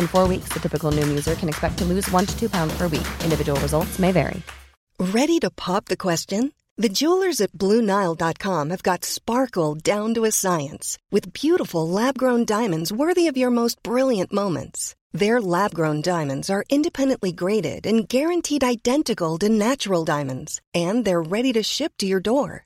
In four weeks, the typical Noom user can expect to lose one to two pounds per week. Individual results may vary. Ready to pop the question? The jewelers at BlueNile.com have got sparkle down to a science with beautiful lab grown diamonds worthy of your most brilliant moments. Their lab grown diamonds are independently graded and guaranteed identical to natural diamonds, and they're ready to ship to your door.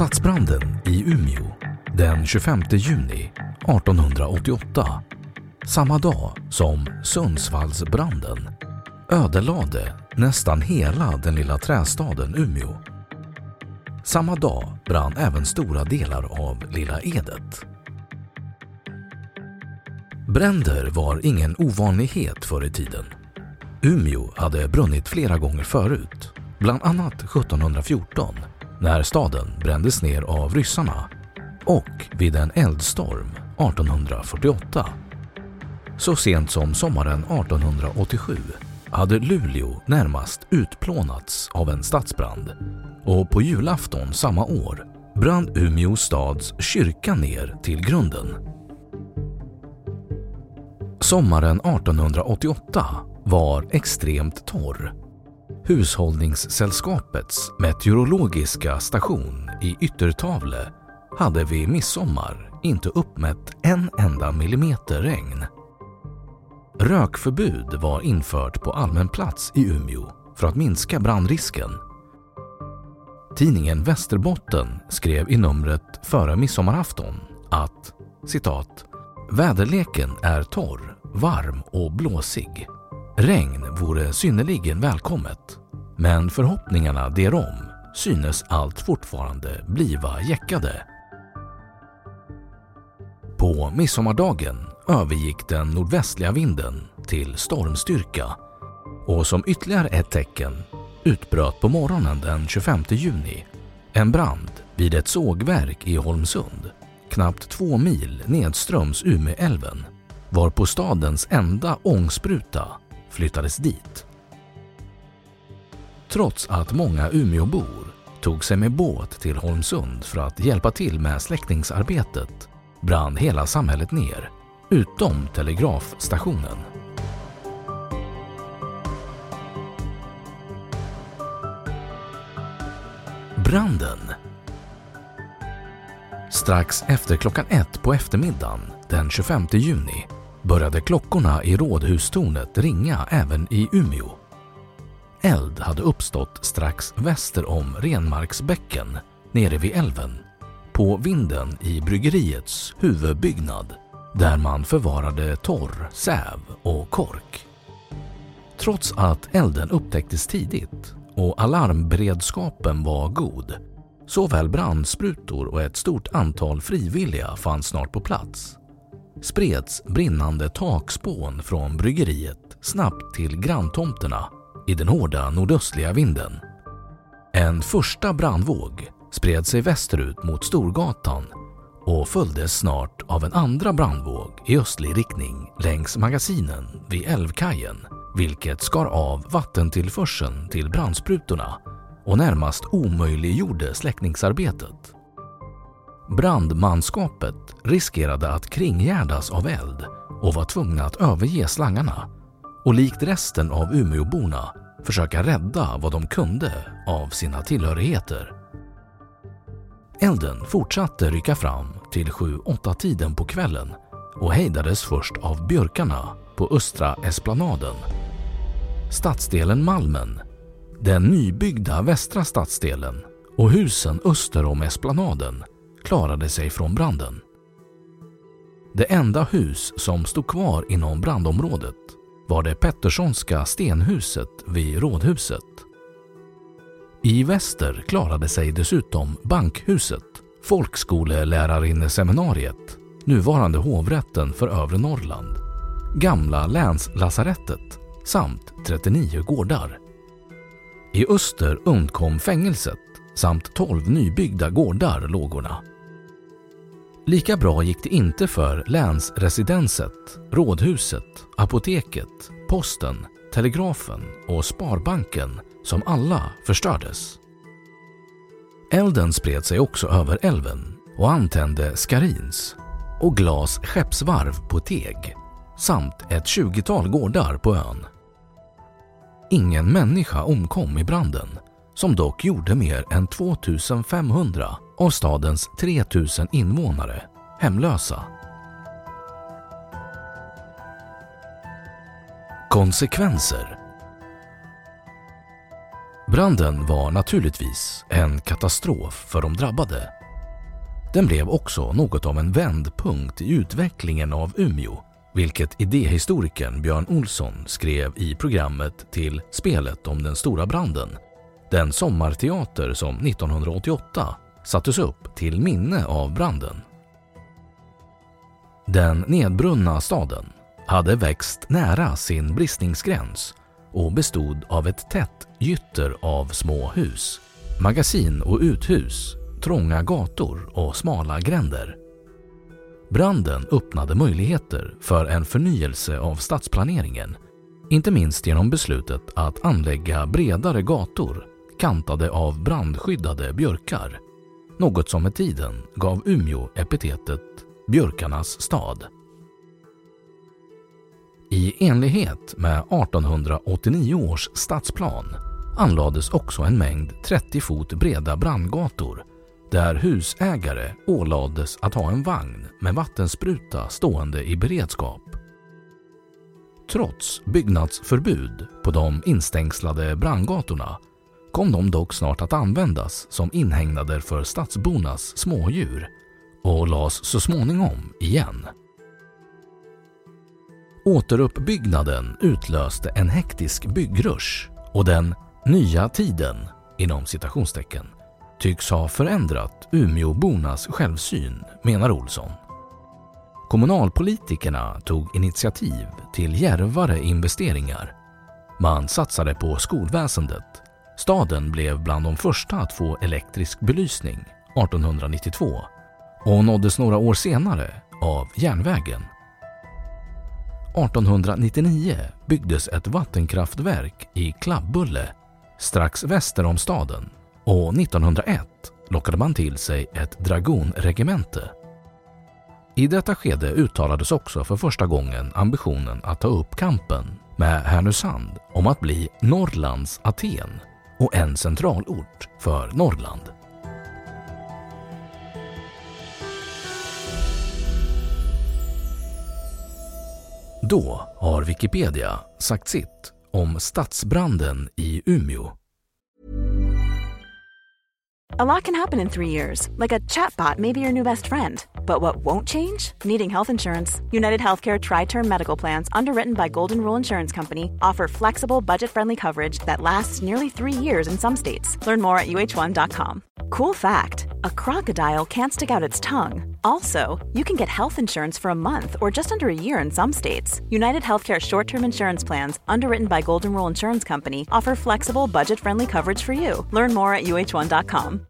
Stadsbranden i Umeå den 25 juni 1888, samma dag som Sundsvallsbranden, ödelade nästan hela den lilla trästaden Umeå. Samma dag brann även stora delar av Lilla Edet. Bränder var ingen ovanlighet förr i tiden. Umeå hade brunnit flera gånger förut, bland annat 1714 när staden brändes ner av ryssarna och vid en eldstorm 1848. Så sent som sommaren 1887 hade Luleå närmast utplånats av en stadsbrand och på julafton samma år brann Umeå stads kyrka ner till grunden. Sommaren 1888 var extremt torr Hushållningssällskapets meteorologiska station i Yttertavle hade vid midsommar inte uppmätt en enda millimeter regn. Rökförbud var infört på allmän plats i Umeå för att minska brandrisken. Tidningen Västerbotten skrev i numret före midsommarafton att citat “Väderleken är torr, varm och blåsig. Regn vore synnerligen välkommet, men förhoppningarna derom synes allt fortfarande bliva jäckade. På midsommardagen övergick den nordvästliga vinden till stormstyrka och som ytterligare ett tecken utbröt på morgonen den 25 juni en brand vid ett sågverk i Holmsund, knappt två mil nedströms Umeälven, varpå stadens enda ångspruta flyttades dit. Trots att många Umeåbor tog sig med båt till Holmsund för att hjälpa till med släckningsarbetet brann hela samhället ner, utom telegrafstationen. Branden Strax efter klockan ett på eftermiddagen den 25 juni började klockorna i rådhustornet ringa även i Umeå. Eld hade uppstått strax väster om Renmarksbäcken nere vid älven på vinden i bryggeriets huvudbyggnad där man förvarade torr, säv och kork. Trots att elden upptäcktes tidigt och alarmberedskapen var god Såväl brandsprutor och ett stort antal frivilliga fanns snart på plats spreds brinnande takspån från bryggeriet snabbt till granntomterna i den hårda nordöstliga vinden. En första brandvåg spred sig västerut mot Storgatan och följdes snart av en andra brandvåg i östlig riktning längs magasinen vid älvkajen vilket skar av vattentillförseln till brandsprutorna och närmast omöjliggjorde släckningsarbetet. Brandmanskapet riskerade att kringgärdas av eld och var tvungna att överge slangarna och likt resten av Umeåborna försöka rädda vad de kunde av sina tillhörigheter. Elden fortsatte rycka fram till 7-8 tiden på kvällen och hejdades först av björkarna på Östra Esplanaden. Stadsdelen Malmen, den nybyggda västra stadsdelen och husen öster om Esplanaden klarade sig från branden. Det enda hus som stod kvar inom brandområdet var det Petterssonska stenhuset vid Rådhuset. I väster klarade sig dessutom bankhuset, folkskolelärarinneseminariet, nuvarande hovrätten för övre Norrland, gamla länslasarettet samt 39 gårdar. I öster undkom fängelset samt 12 nybyggda gårdar lågorna. Lika bra gick det inte för länsresidenset, rådhuset, apoteket, posten, telegrafen och Sparbanken som alla förstördes. Elden spred sig också över älven och antände Skarins och Glas skeppsvarv på Teg samt ett 20-tal gårdar på ön. Ingen människa omkom i branden som dock gjorde mer än 2500 av stadens 3000 invånare hemlösa. Konsekvenser Branden var naturligtvis en katastrof för de drabbade. Den blev också något av en vändpunkt i utvecklingen av Umeå, vilket idéhistorikern Björn Olsson skrev i programmet till Spelet om den stora branden, den sommarteater som 1988 sattes upp till minne av branden. Den nedbrunna staden hade växt nära sin bristningsgräns och bestod av ett tätt gytter av små hus, magasin och uthus, trånga gator och smala gränder. Branden öppnade möjligheter för en förnyelse av stadsplaneringen, inte minst genom beslutet att anlägga bredare gator kantade av brandskyddade björkar, något som med tiden gav Umeå epitetet Björkarnas stad. I enlighet med 1889 års stadsplan anlades också en mängd 30 fot breda brandgator där husägare ålades att ha en vagn med vattenspruta stående i beredskap. Trots byggnadsförbud på de instängslade brandgatorna kom de dock snart att användas som inhägnader för stadsbornas smådjur och lades så småningom igen. Återuppbyggnaden utlöste en hektisk byggrush och den ”nya tiden” inom citationstecken tycks ha förändrat Umeåbornas självsyn, menar Olsson. Kommunalpolitikerna tog initiativ till järvare investeringar. Man satsade på skolväsendet. Staden blev bland de första att få elektrisk belysning 1892 och nåddes några år senare av järnvägen. 1899 byggdes ett vattenkraftverk i Klabbulle strax väster om staden och 1901 lockade man till sig ett dragonregemente. I detta skede uttalades också för första gången ambitionen att ta upp kampen med Härnösand om att bli Norrlands Aten och en centralort för Norrland. Då har Wikipedia sagt sitt om stadsbranden i Umeå. A lot can happen in three years, like a chatbot may be your new best friend. But what won't change? Needing health insurance. United Healthcare Tri Term Medical Plans, underwritten by Golden Rule Insurance Company, offer flexible, budget friendly coverage that lasts nearly three years in some states. Learn more at uh1.com. Cool fact a crocodile can't stick out its tongue. Also, you can get health insurance for a month or just under a year in some states. United Healthcare short term insurance plans, underwritten by Golden Rule Insurance Company, offer flexible, budget friendly coverage for you. Learn more at uh1.com.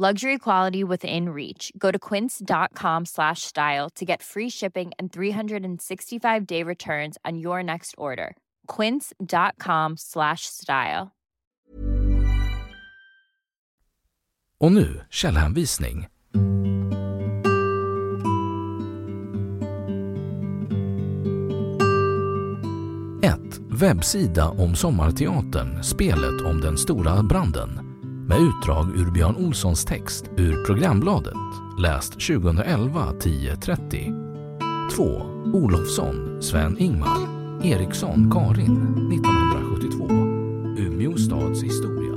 Luxury quality within reach. Go to quince.com slash style to get free shipping and 365 day returns on your next order. Quince.com slash style. Och nu källhänvisning. 1. Webbsida om Sommarteatern, spelet om den stora branden med utdrag ur Björn Olssons text ur programbladet, läst 2011 10.30. 2. Olofsson, Sven-Ingmar, Eriksson, Karin, 1972. Umeå stads historia.